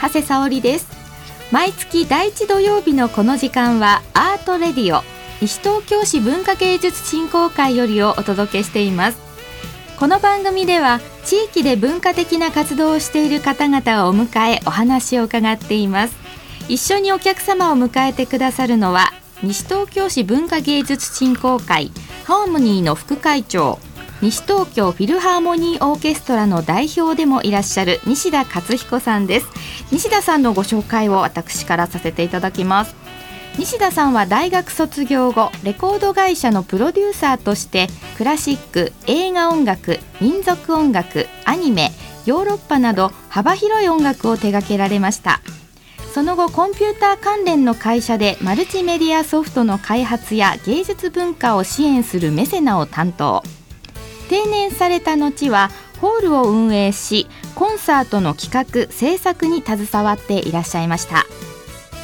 長谷沙織です。毎月第一土曜日のこの時間はアートレディオ。西東京市文化芸術振興会よりをお届けしています。この番組では地域で文化的な活動をしている方々をお迎えお話を伺っています。一緒にお客様を迎えてくださるのは西東京市文化芸術振興会ハーモニーの副会長西東京フィルハーモニーオーケストラの代表でもいらっしゃる西田勝彦さんです。西田さんのご紹介を私からさせていただきます。西田さんは大学卒業後レコード会社のプロデューサーとしてクラシック映画音楽民族音楽アニメヨーロッパなど幅広い音楽を手掛けられました。その後コンピューター関連の会社でマルチメディアソフトの開発や芸術文化を支援するメセナを担当。定年された後はホールを運営しコンサートの企画制作に携わっていらっしゃいました。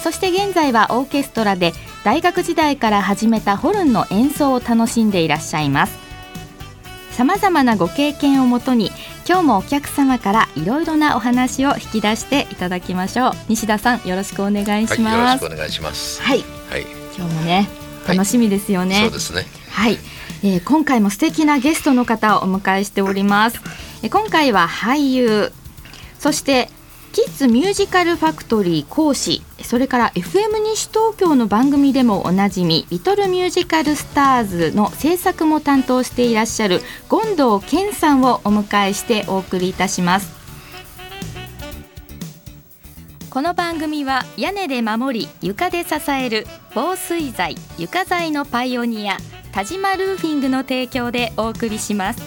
そして現在はオーケストラで大学時代から始めたホルンの演奏を楽しんでいらっしゃいます。さまざまなご経験をもとに今日もお客様からいろいろなお話を引き出していただきましょう。西田さんよろしくお願いします、はい、よろしくお願いします。はい、はい、今日もね楽しみですよね、はい、そうですね。はいえー、今回も素敵なゲストの方をお迎えしております、えー、今回は俳優そしてキッズミュージカルファクトリー講師それから FM 西東京の番組でもおなじみリトルミュージカルスターズの制作も担当していらっしゃる権藤健さんをお迎えしてお送りいたします。この番組は屋根で守り床で支える防水材床材のパイオニア。田島ルーフィングの提供でお送りします。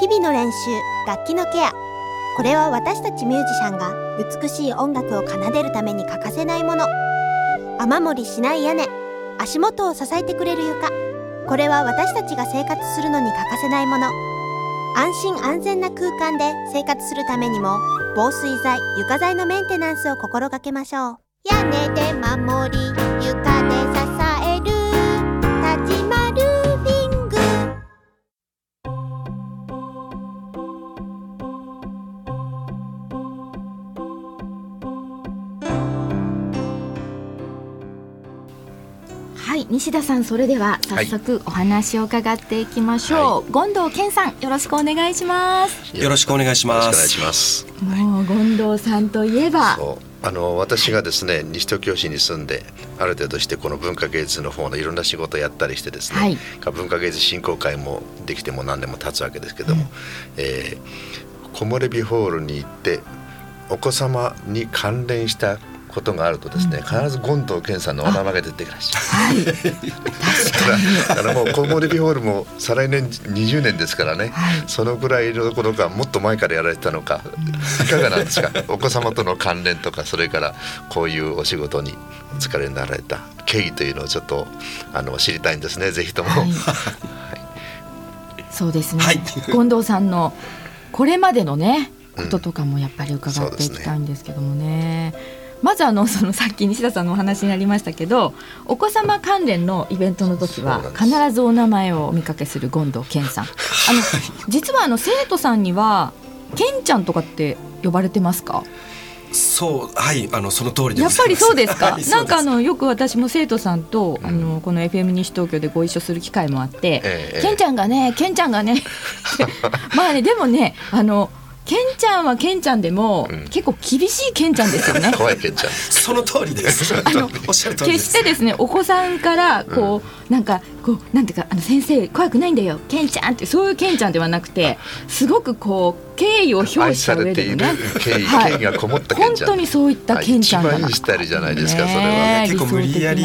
日々の練習楽器のケア。これは私たちミュージシャンが美しい音楽を奏でるために欠かせないもの。雨漏りしない屋根。足元を支えてくれる床。これは私たちが生活するのに欠かせないもの。安心安全な空間で生活するためにも防水材床材のメンテナンスを心がけましょう。屋根で守り床で支える田島ルーフィング。はい西田さんそれでは早速お話を伺っていきましょう、はい、権藤健さんよろしくお願いします。よろしくお願いします。お願いしますもう権藤さんといえばあの私がですね西東京市に住んである程度してこの文化芸術の方のいろんな仕事をやったりしてですね、はい、文化芸術振興会もできても何年も経つわけですけども、うん、えー、木漏れ日ホールに行ってお子様に関連したことがあるとですね、必ず権藤健さんのお名前が出てきました。はい、だからもうコウモリビホールも再来年20年ですからね、はい、そのぐらいの頃かもっと前からやられてたのかいかがなんですか？お子様との関連とかそれからこういうお仕事にお疲れになられた経緯というのをちょっとあの知りたいんですね。ぜひとも。はい、そうですね、権藤さんのこれまでのねこととかもやっぱり伺っていきたいんですけどもね。まずあのそのさっき西田さんのお話になりましたけどお子様関連のイベントの時は必ずお名前をお見かけする権藤健さん。あの実はあの生徒さんには健ちゃんとかって呼ばれてますか？そうはいあのその通りやっぱりそうですか、はい、なんかあのよく私も生徒さんと、うん、あのこの FM 西東京でご一緒する機会もあって「えー、ケンちゃんがねケンちゃんがね」まあねでもねあのケンちゃんはケンちゃんでも、うん、結構厳しいケンちゃんですよね。怖いケンちゃん。その通りです。あの決してですねお子さんからこう、うん、なんかこうなんていうかあの先生怖くないんだよ。ケンちゃんってそういうケンちゃんではなくてすごくこう敬意を表した上でね敬意、はい、敬意がこもった本当にそういったケンちゃんが、一番いいしたじゃないですか、それは、結構無理やり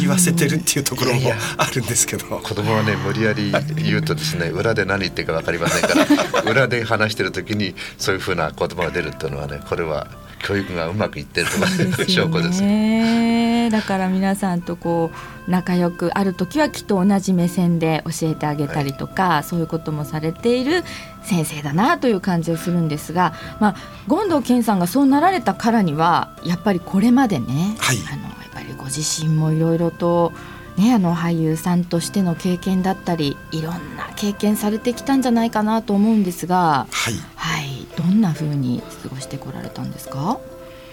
言わせてるっていうところもあるんですけど、子供はね無理やり言うとですね裏で何言ってるかわかりませんから裏で話してる時にそういうふうな言葉が出るっていうのはねこれは教育がうまくいってるとか証拠ですね。だから皆さんとこう仲良くある時はきっと同じ目線で教えてあげたりとか、はい、そういうこともされている先生だなという感じがするんですが、まあ、権藤健さんがそうなられたからにはやっぱりこれまでね、はい、あのやっぱりご自身もいろいろと。ね、あの俳優さんとしての経験だったりいろんな経験されてきたんじゃないかなと思うんですが、はい、はい、どんなふうに過ごしてこられたんですか？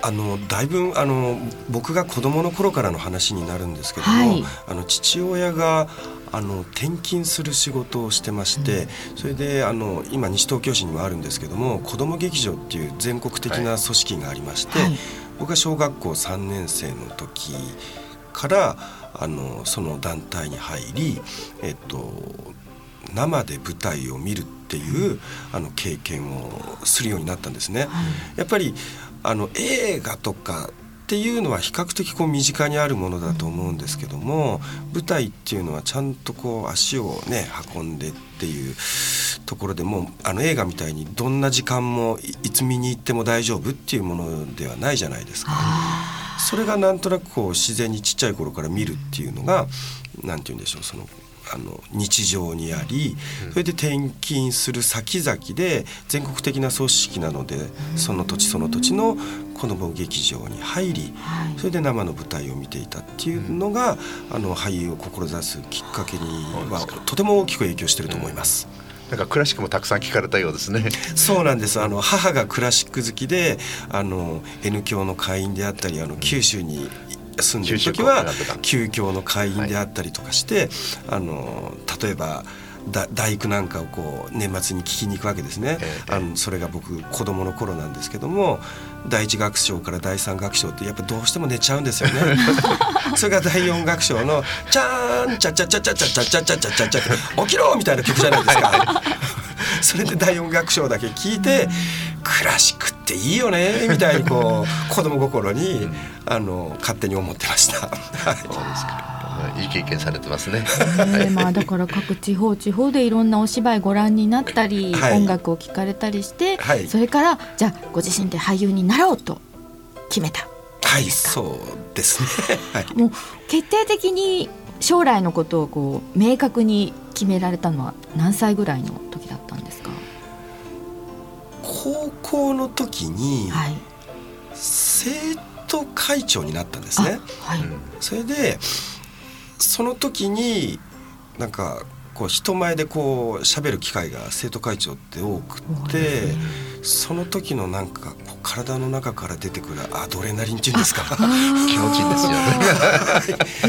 あのだいぶあの僕が子供の頃からの話になるんですけども、はい、あの父親があの転勤する仕事をしてまして、うん、それであの今西東京市にもあるんですけども子ども劇場っていう全国的な組織がありまして、はい、僕が小学校3年生の時からあのその団体に入り、えっと、生で舞台を見るっていうあの経験をするようになったんですね。はい、やっぱりあの映画とかっていうのは比較的こう身近にあるものだと思うんですけども舞台っていうのはちゃんとこう足をね運んでっていうところでもうあの映画みたいにどんな時間もいつ見に行っても大丈夫っていうものではないじゃないですか。それがなんとなくこう自然にちっちゃい頃から見るっていうのが何て言うんでしょうそのあの日常にありそれで転勤する先々で全国的な組織なのでその土地その土地の子ども劇場に入りそれで生の舞台を見ていたっていうのがあの俳優を志すきっかけにはとても大きく影響してると思います。なんかクラシックもたくさん聞かれたようですね。そうなんです。あの母がクラシック好きで、あの N 教の会員であったり、あの九州に住んでる時は旧教の会員であったりとかして、はい、あの例えば大工なんかをこう年末に聞きに行くわけですね、えあのそれが僕子供の頃なんですけども第一楽章から第三楽章ってやっぱどうしても寝ちゃうんですよね。それが第四楽章の「チャーンチャチャチャチャチャチャチャチャチャチャチャ起きろ!」みたいな曲じゃないですか それで第四楽章だけ聞いてクラシックっていいよねみたいにこう 子供心にあの勝手に思ってました。そうですかいい経験されてますね。えまあだから各地方地方でいろんなお芝居ご覧になったり、はい、音楽を聴かれたりして、はい、それからじゃあご自身で俳優になろうと決めた。はい、そうですね。はい、もう決定的に将来のことをこう明確に決められたのは何歳ぐらいの時。高校の時に、はい、生徒会長になったんですね。はい、それでその時になんかこう人前でこう喋る機会が生徒会長って多くてその時のなんか体の中から出てくるアドレナリンっていうんですか？気持ちいいんです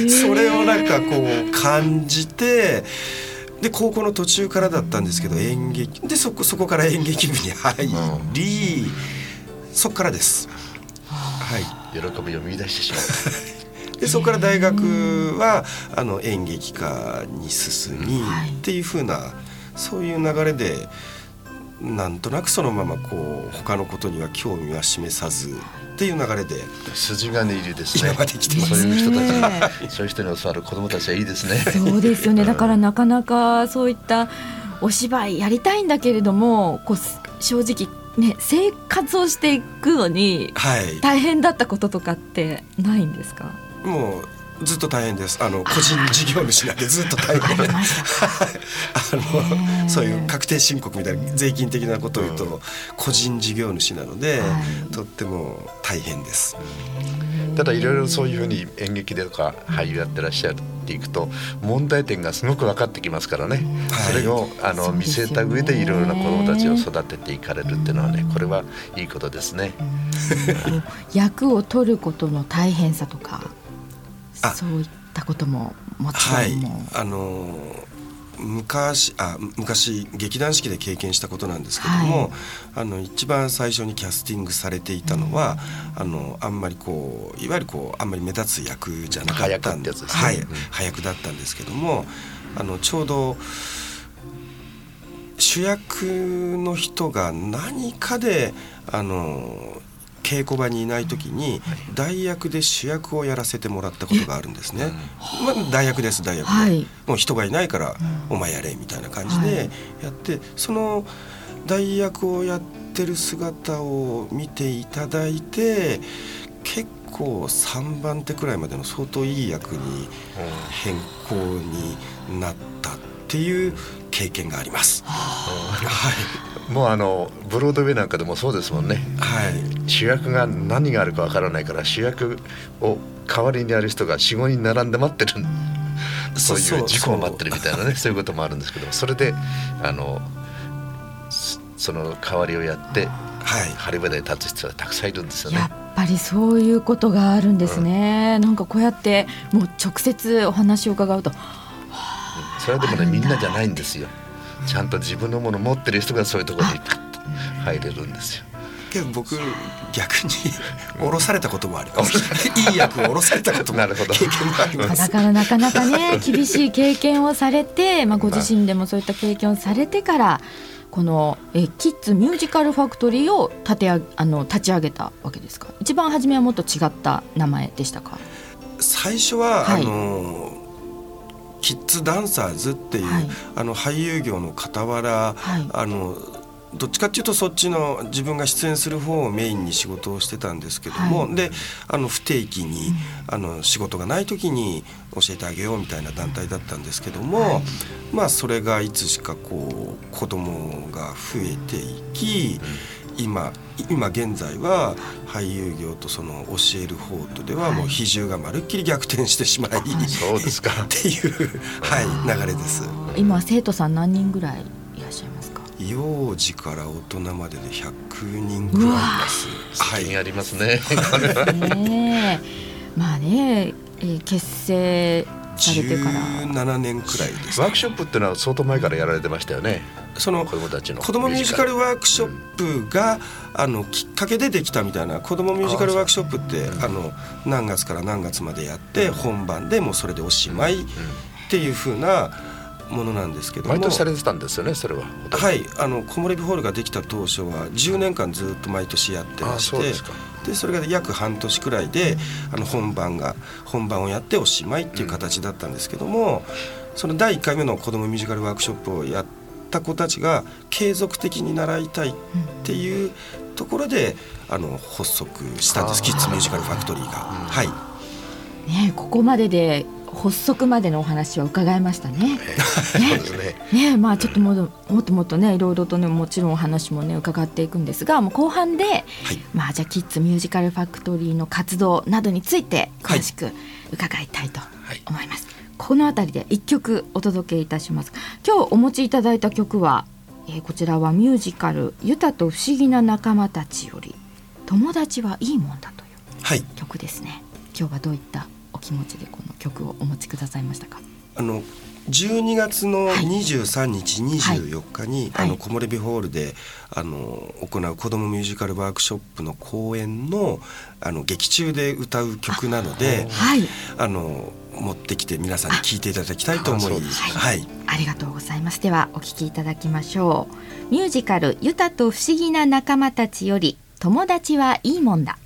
よね。それをなんかこう感じてで高校の途中からだったんですけど演劇でそこそこから演劇部に入り、そこからです。はい、喜びを見出してしま ったでそこから大学はあの演劇科に進み、っていうふうなそういう流れでなんとなくそのままこう他のことには興味は示さずっていう流れで筋金入りですね。今まで来てそういう人たち、そういう人に教わる子どもたちはいいですね。そうですよね。だからなかなかそういったお芝居やりたいんだけれども、こう正直ね生活をしていくのに大変だったこととかってないんですか？はいもうずっと大変です。あの個人事業主なんでずっと大変。あ のそういう確定申告みたいな税金的なことを言うと個人事業主なので、とっても大変です。ただいろいろそういうふうに演劇でとか俳優やってらっしゃるっていくと問題点がすごく分かってきますからね、はい、それをあの見据えた上でいろいろな子どもたちを育てていかれるっていうのはねこれはいいことですね。役を取ることの大変さとかそういったことももちろんはい、あの昔あ昔劇団四季で経験したことなんですけども、はい、あの一番最初にキャスティングされていたのは、うん、あのあんまりこういわゆるこうあんまり目立つ役じゃなかったんです、ね、はい、うん、早くだったんですけどもあのちょうど主役の人が何かであの稽古場にいない時に代役で主役をやらせてもらったことがあるんですね。まあ、代役です代役で、はい、もう人がいないからお前やれみたいな感じでやって、その代役をやってる姿を見ていただいて結構3番手くらいまでの相当いい役に変更になったっていう経験があります。はいもうあのブロードウェイなんかでもそうですもんね、はい、主役が何があるかわからないから主役を代わりにやる人が45人並んで待ってる。そういう事故を待ってるみたいなねそういうこともあるんですけどそれであのその代わりをやって、はい、晴れ舞台に立つ人はたくさんいるんですよね。やっぱりそういうことがあるんですね。うん、なんかこうやってもう直接お話を伺うと、それでもねみんなじゃないんですよ。ちゃんと自分のもの持ってる人がそういうところにパッと入れるんですよ。けど僕逆に降ろされたこともあります。いい役を降ろされたことも 経験もあります。だからなかなかね 厳しい経験をされて、まあご自身でもそういった経験をされてから。このえキッズミュージカルファクトリーを立てああの立ち上げたわけですか？一番初めはもっと違った名前でしたか？最初は、はい、あのキッズダンサーズっていう、はい、あの俳優業の傍ら、はい、あのどっちかっていうとそっちの自分が出演する方をメインに仕事をしてたんですけども、はい、であの不定期に、うん、あの仕事がない時に教えてあげようみたいな団体だったんですけども、はい、まあそれがいつしかこう子供が増えていき、うん、今今現在は俳優業とその教える方とではもう比重がまるっきり逆転してしまい、はい、そうですか。っていう、はい、流れです。今生徒さん何人ぐらい幼児から大人までで100人ぐらいいます。はい、ありますね。ね。まあね、えー、結成されてから。17年くらいです、ね、ワークショップっていうのは相当前からやられてましたよね。その子供たちの子供ミュージカルワークショップが、あのきっかけでできたみたいな子供ミュージカルワークショップってあの何月から何月までやって本番でもうそれでおしまいっていうふうなものなんですけど毎年されてたんですよねそれは。はい。あの木漏れ日ホールができた当初は10年間ずっと毎年やってましてでそれが約半年くらいであの本番が本番をやっておしまいっていう形だったんですけども、その第1回目の子どもミュージカルワークショップをやった子たちが継続的に習いたいっていうところであの発足したんです。キッズミュージカルファクトリーが。はい。ね、ここまでで発足までのお話は伺いましたね。ね。ね。まあちょっとももっともっとねいろいろとねもちろんお話もね伺っていくんですがもう後半で、はい、まあじゃあキッズミュージカルファクトリーの活動などについて詳しく伺いたいと思います。はい、この辺りで一曲お届けいたします。今日お持ちいただいた曲は、えー、こちらはミュージカル「ユタと不思議な仲間たち」より「友達はいいもんだ」という曲ですね。はい、今日はどういったお気持ちでこの曲をお持ちくださいましたか？あの12月の23日、はい、24日に、はい、あの木漏れ日ホールであの行う子どもミュージカルワークショップの公演のあの劇中で歌う曲なのであ、はい、あの持ってきて皆さんに聴いていただきたいと思います。はい、ありがとうございます。ではお聴きいただきましょう。ミュージカルユタと不思議な仲間たちより友達はいいもんだ。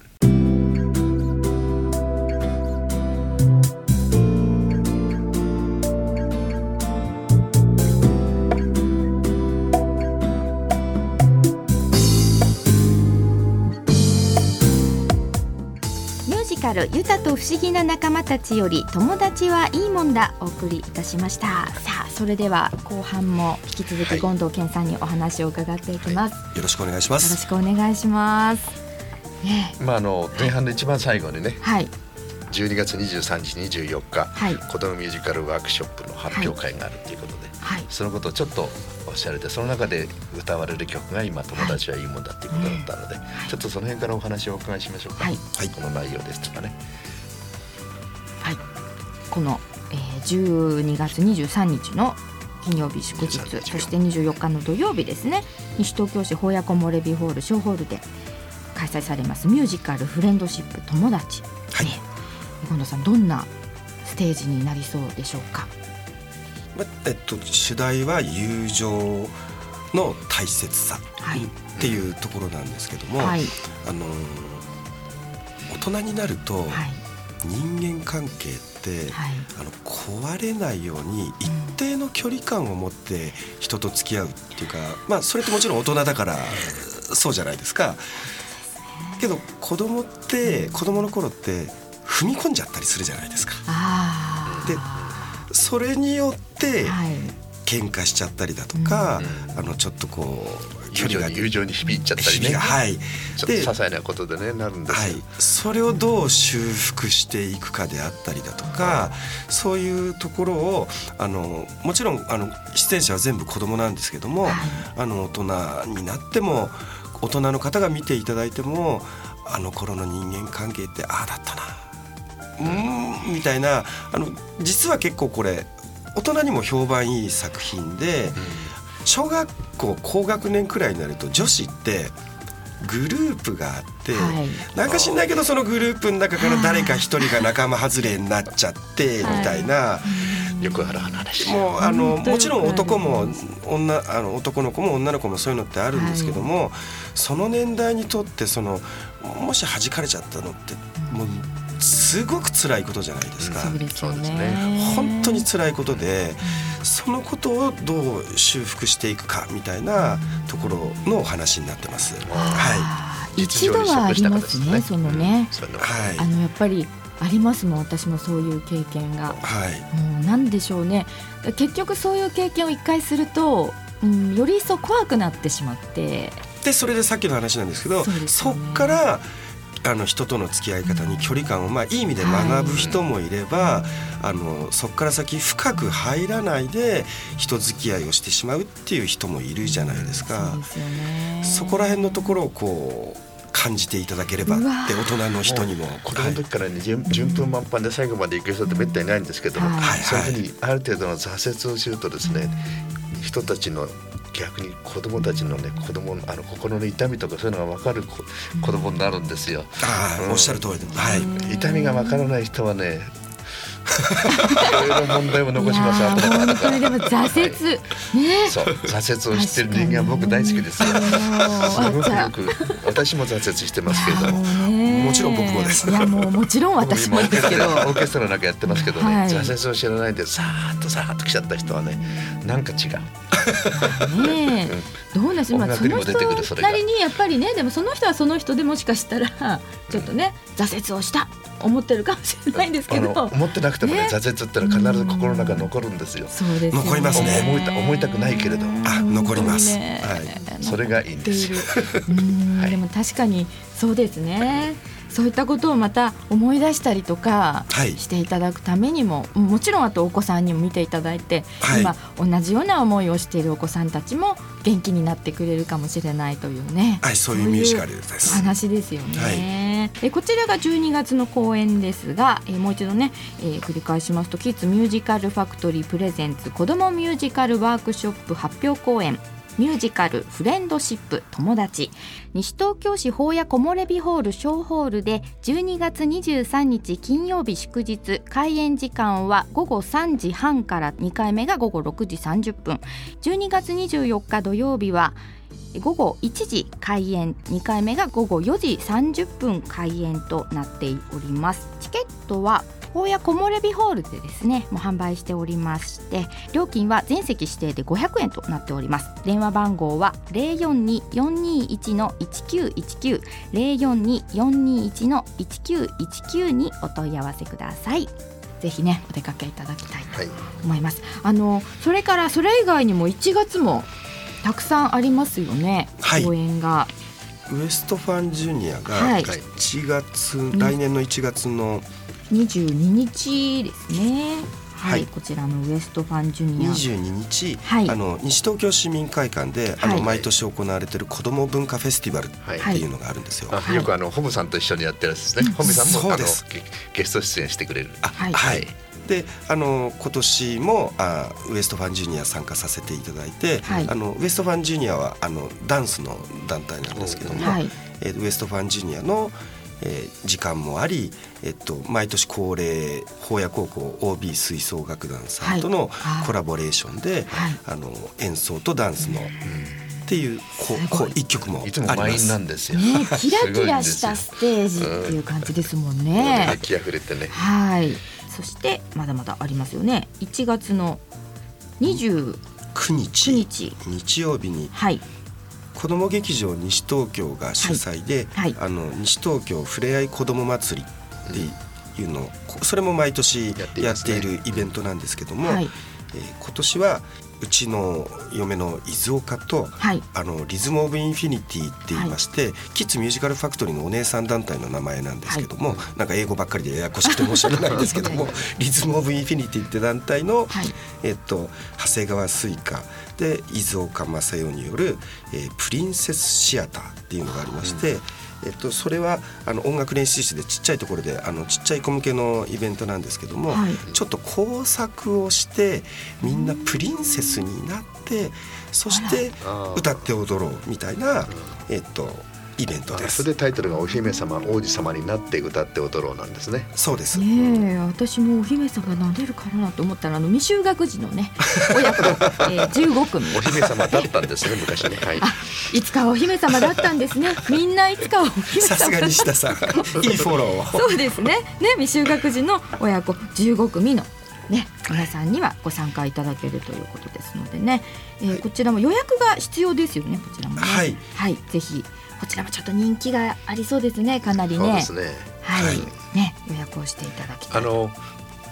カルユタと不思議な仲間たちより友達はいいもんだお送りいたしました。さあそれでは後半も引き続き権藤健さんにお話を伺っていきます、はい、よろしくお願いします。よろしくお願いします。ねまああの前半の一番最後にねはい。12月23日24日、はい、子どもミュージカルワークショップの発表会があるということで、はい、そのことをちょっとおっしゃられてその中で歌われる曲が今「友達はいいもんだ」っていうことだったので、はい、ちょっとその辺からお話をお伺いしましょうか、はい、この内容ですとかね。はい。この、えー、12月23日の金曜日祝日そして24日の土曜日ですね。西東京市宝屋コモレビホール小ホールで開催されますミュージカル「フレンドシップ友達」はい、近藤さんどんなステージになりそうでしょうか？えっと、主題は友情の大切さっていうところなんですけども、はい、あの大人になると、人間関係って、はい、あの壊れないように一定の距離感を持って人と付き合うっていうか、まあそれってもちろん大人だからそうじゃないですか。けど子供って子供の頃って踏み込んじゃったりするじゃないですか。でそれによって喧嘩しちゃったりだとか、あのちょっとこう距離が友情に響いちゃったりね、はい、ちょっと些細なことでねなるんですよ、はい、それをどう修復していくかであったりだとか、そういうところをあのもちろんあの出演者は全部子供なんですけども、あの大人になっても大人の方が見ていただいてもあの頃の人間関係ってああだったなうんみたいなあの実は結構これ大人にも評判いい作品で、小学校高学年くらいになると女子ってグループがあって、はい、なんか知んないけどそのグループの中から誰か一人が仲間外れになっちゃってみたいな。はい、よくある話。もうあのもちろん男も女あの男の子も女の子もそういうのってあるんですけども、はい、その年代にとってそのもし弾かれちゃったのってもうすごく辛いことじゃないですか。そうですね。本当に辛いことで、そのことをどう修復していくかみたいなところのお話になってます。はい。一度はありますね。そのね。はい。あのやっぱり。ありますもん私もそういう経験が、はい、もうなんでしょうね結局そういう経験を一回すると、うん、より一層怖くなってしまってでそれでさっきの話なんですけどそ、ね,、そっからあの人との付き合い方に距離感を、まあ、いい意味で学ぶ人もいれば、あのそこから先深く入らないで人付き合いをしてしまうっていう人もいるじゃないですか。そこら辺のところをこう感じていただければって大人の人にも。子供の時からね順風満帆で最後まで行く人ってめったにないんですけども、はい、そういうふうにある程度の挫折をするとですね人たちの逆に子供たちのね子供のあの心の痛みとかそういうのが分かる子子供になるんですよ。ああ、うん、おっしゃる通りで、はい、痛みが分からない人はね いろいろ問題を残します。本当にでも挫折、ね、そう。挫折をしてる人間は僕大好きですよ。すごくよく私も挫折してますけど、もちろん僕もです。いやもうもちろん私もですけど、オーケストラなんかやってますけどね、はい、挫折を知らないでさーっとさーっと来ちゃった人はね、なんか違う。ねどうなんです？今その人なりにやっぱりねでもその人はその人でもしかしたらちょっとね挫折をした思ってるかもしれないんですけど。思ってなくてもね、ね、挫折ってのは必ず心の中残るんですよ。そうです、ね、残りますね思いた思いたくないけれど。あ残ります、ね、はい、それがいいんですよ。はい、でも確かにそうですね。そういったことをまた思い出したりとかしていただくためにも、はい、もちろんあとお子さんにも見ていただいて、はい、今同じような思いをしているお子さんたちも元気になってくれるかもしれないというね、はい、そういうミュージカルです。話ですよね、はい、えこちらが12月の公演ですが、えもう一度ね、えー、繰り返しますとキッズミュージカルファクトリープレゼンツ子どもミュージカルワークショップ発表公演ミュージカルフレンドシップ友達。西東京市法屋木漏れ日ホール小ホールで12月23日金曜日祝日開演時間は午後3時半から2回目が午後6時30分。12月24日土曜日は午後1時開演2回目が午後4時30分開演となっております。チケットは法や木漏れ日ホールでですねもう販売しておりまして料金は全席指定で500円となっております。電話番号は042421の1919 042421の1919にお問い合わせください。ぜひねお出かけいただきたいと思います、はい、あのそれからそれ以外にも1月もたくさんありますよね、はい、公演が。ウエストファンジュニアが1月、はい、来年の1月の22日ですね。はい、こちらのウエストファンジュニア。22日、はい、あの西東京市民会館で、あの毎年行われている子ども文化フェスティバルっていうのがあるんですよ。はい、よくあのホムさんと一緒にやってるんですね。ホムさんもあのゲスト出演してくれる。はい、はい。であの今年もあウエストファンジュニア参加させていただいて、はい、あのウエストファンジュニアはあのダンスの団体なんですけども、はい、えー、ウエストファンジュニアのえー、時間もあり、えっと、毎年恒例法屋高校 OB 吹奏楽団さんとのコラボレーションで、はい、あの演奏とダンスの。っていうこうこう一曲もいつも満員なんですよ。ね、キラキラしたステージっていう感じですもんね。熱気溢れてね。はい。そしてまだまだありますよね。1月の29日日日曜日に、はい、子ども劇場西東京が主催で、はい。はい、あの西東京ふれあい子ども祭りっていうのをそれも毎年やっているイベントなんですけども、はい、えー、今年はうちの嫁の伊豆岡と、はい、あのリズム・オブ・インフィニティって言いまして、はい、キッズミュージカルファクトリーのお姉さん団体の名前なんですけども、はい、なんか英語ばっかりでややこしくて申し訳ないんですけどもリズム・オブ・インフィニティって団体の、えっと、長谷川スイカで伊豆岡正代による、えー、プリンセスシアターっていうのがありまして。えっと、それはあの音楽練習室でちっちゃいところであのちっちゃい子向けのイベントなんですけども、はい、ちょっと工作をしてみんなプリンセスになってそして歌って踊ろうみたいな、えっと、イベントです。それでタイトルがお姫様王子様になって歌って踊ろうなんですね。そうです。ね私もお姫様なれるかなと思ったらあの未就学児のね 親子、えー、15組。お姫様だったんですね昔ね、はい、いつかお姫様だったんですね。みんないつかお姫様。さすが西田さん。いいフォローそうですね。ね未就学児の親子15組のね、皆さんにはご参加いただけるということですのでね、えー、はい、こちらも予約が必要ですよねこちらもね。はい、はい、ぜひこちらもちょっと人気がありそうですね。かなりね。そうですね。はい、はい、ね予約をしていただきたい。あの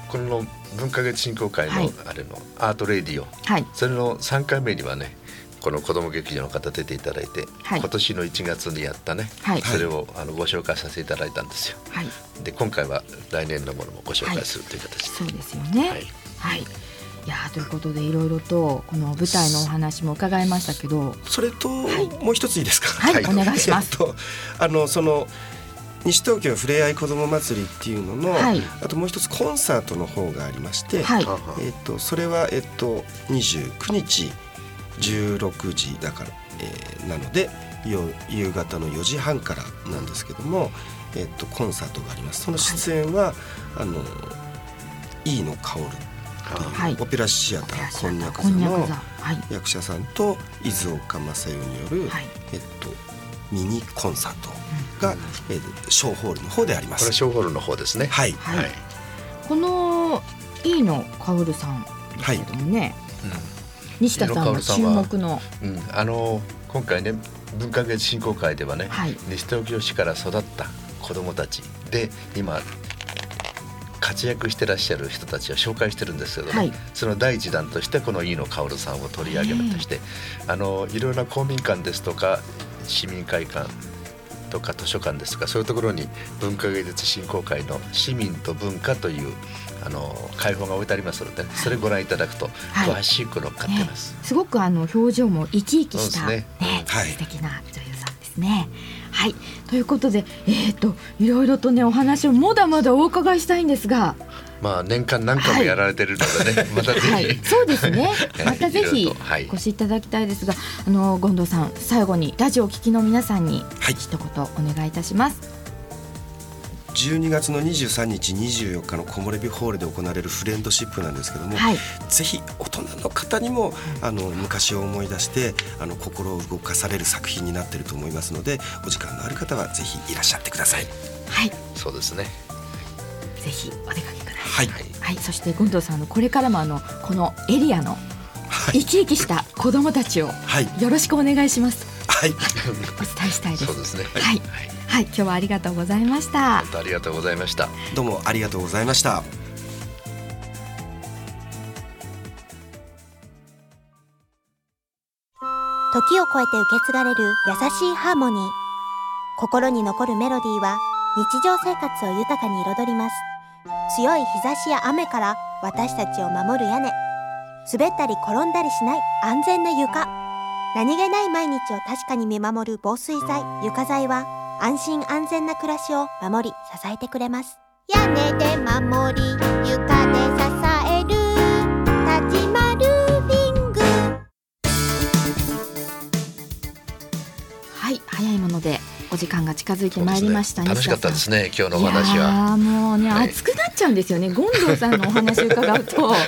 この文化月振興会のあれのアートレディオ、はい、それの3回目にはねこの子ども劇場の方出ていただいて、はい、今年の1月にやったね、はい、それをあのご紹介させていただいたんですよ。はい、で今回は来年のものもご紹介するという形で、そうですよね。はいいやということでいろいろとこの舞台のお話も伺いましたけど。それと、もう一ついいですか？はい、お願いします、えっと、あのその西東京ふれあい子ども祭りっていうのの、はい、あともう一つコンサートの方がありまして、はい、えっと、それは、えっと、29日16時だから、えー、なので夕方の4時半からなんですけども、えっと、コンサートがあります。その出演は、はい、あの飯野薫はい、オペラシアターこんにゃく座の役者さんと伊豆岡正代による、はい、えっと、ミニコンサートが、うん、えー、ショーホールの方であります。これショーホールの方ですね。はい。はい、この飯野薫さんですけどもね、はい。うん、西田さんの注目の、うん、あの今回ね文化芸術振興会ではね、はい、西東京市から育った子どもたちで今活躍してらっしゃる人たちを紹介してるんですけどね、はい、その第一弾としてこの飯野薫さんを取り上げるとして、あのいろいろな公民館ですとか市民会館とか図書館ですとかそういうところに文化芸術振興会の「市民と文化」というあの開放が置いてありますので、それご覧いただくと詳しく乗っかってます、はいね、すごくあの表情も生き生きしたね。ね、はい、素敵な女優さんですね。はい。ということで、えーと、いろいろとねお話をまだまだお伺いしたいんですが。まあ年間何回もやられてるのでね、はい、またぜひ、はい、そうですね。またぜひお越しいただきたいですが、あの権藤さん最後にラジオを聴きの皆さんに一言お願いいたします。12月の23日24日の木漏れ日ホールで行われるフレンドシップなんですけども、はい、ぜひ大人の方にもあの昔を思い出してあの心を動かされる作品になっていると思いますのでお時間のある方はぜひいらっしゃってください。はい。そうですね。ぜひお出かけください。はい、はい、そして権藤さんのこれからもあのこのエリアの生き生きした子どもたちをよろしくお願いします。はい、お伝えしたいです。そうですね。はい、はい、今日はありがとうございました。ありがとうございました。どうもありがとうございました。時を超えて受け継がれる優しいハーモニー。心に残るメロディーは日常生活を豊かに彩ります。強い日差しや雨から私たちを守る屋根。滑ったり転んだりしない安全な床。何気ない毎日を確かに見守る防水剤、床材は安心安全な暮らしを守り支えてくれます。屋根で守り、床で支える、立ちまるリング。はい、早いものでお時間が近づいてまいりました、ね、楽しかったですね今日のお話は。もうね、はい、熱くなっちゃうんですよね権藤さんのお話伺うと。あ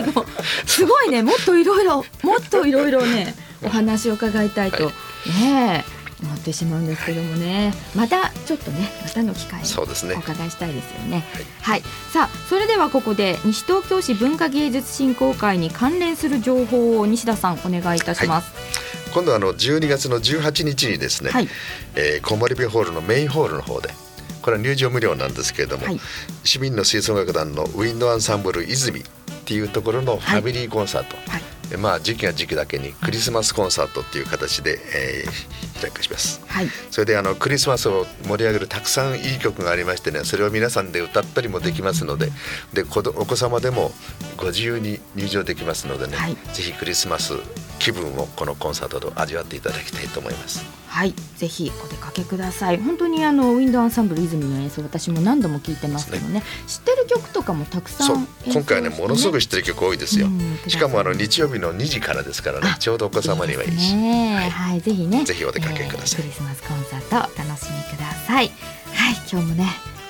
のすごいねもっといろいろもっといろいろねお話を伺いたいと、はい、ね思ってしまうんですけどもね。またちょっとねまたの機会にお伺いしたいですよね。ねはい、はい、さあそれではここで西東京市文化芸術振興会に関連する情報を西田さんお願いいたします。はい。今度はあの12月の18日にですね、はい、えー、コモリビホールのメインホールの方でこれは入場無料なんですけれども、はい、市民の吹奏楽団のウィンドアンサンブル泉っていうところのファミリーコンサート、はい、まあ時期が時期だけにクリスマスコンサートっていう形で、えー、開します、はい、それであのクリスマスを盛り上げるたくさんいい曲がありましてねそれを皆さんで歌ったりもできますのででお子様でもご自由に入場できますのでね、はい、ぜひクリスマス気分をこのコンサートで味わっていただきたいと思います。はい、ぜひお出かけください。本当にあのウィンドアンサンブル泉の演奏私も何度も聞いてますけどね、ね。知ってる曲とかもたくさん、ね、今回ねものすごく知ってる曲多いですよ。しかもあの日曜日の2時からですからね、ちょうどお子様にはいいし、ね、はい、はい、ぜひね、ぜひお出かけください、えー、クリスマスコンサートお楽しみください。はい、今日もね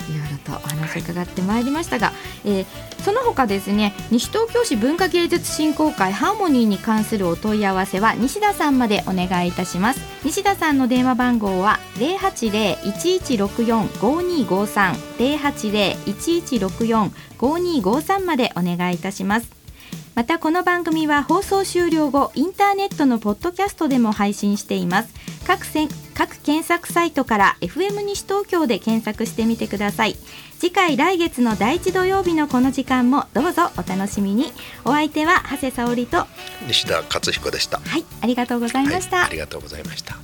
いろいろとお話を伺ってまいりましたが、えー、その他ですね西東京市文化芸術振興会ハーモニーに関するお問い合わせは西田さんまでお願いいたします。西田さんの電話番号は080-1164-5253 080-1164-5253までお願いいたします。またこの番組は放送終了後インターネットのポッドキャストでも配信しています。各せ各検索サイトから FM 西東京で検索してみてください。次回来月の第一土曜日のこの時間もどうぞお楽しみに。お相手は長谷沙織と西田勝彦でした。はいありがとうございました、はい、ありがとうございました。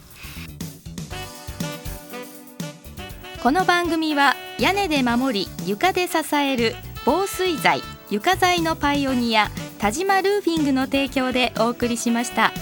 この番組は屋根で守り床で支える防水材床材のパイオニア田島ルーフィングの提供でお送りしました。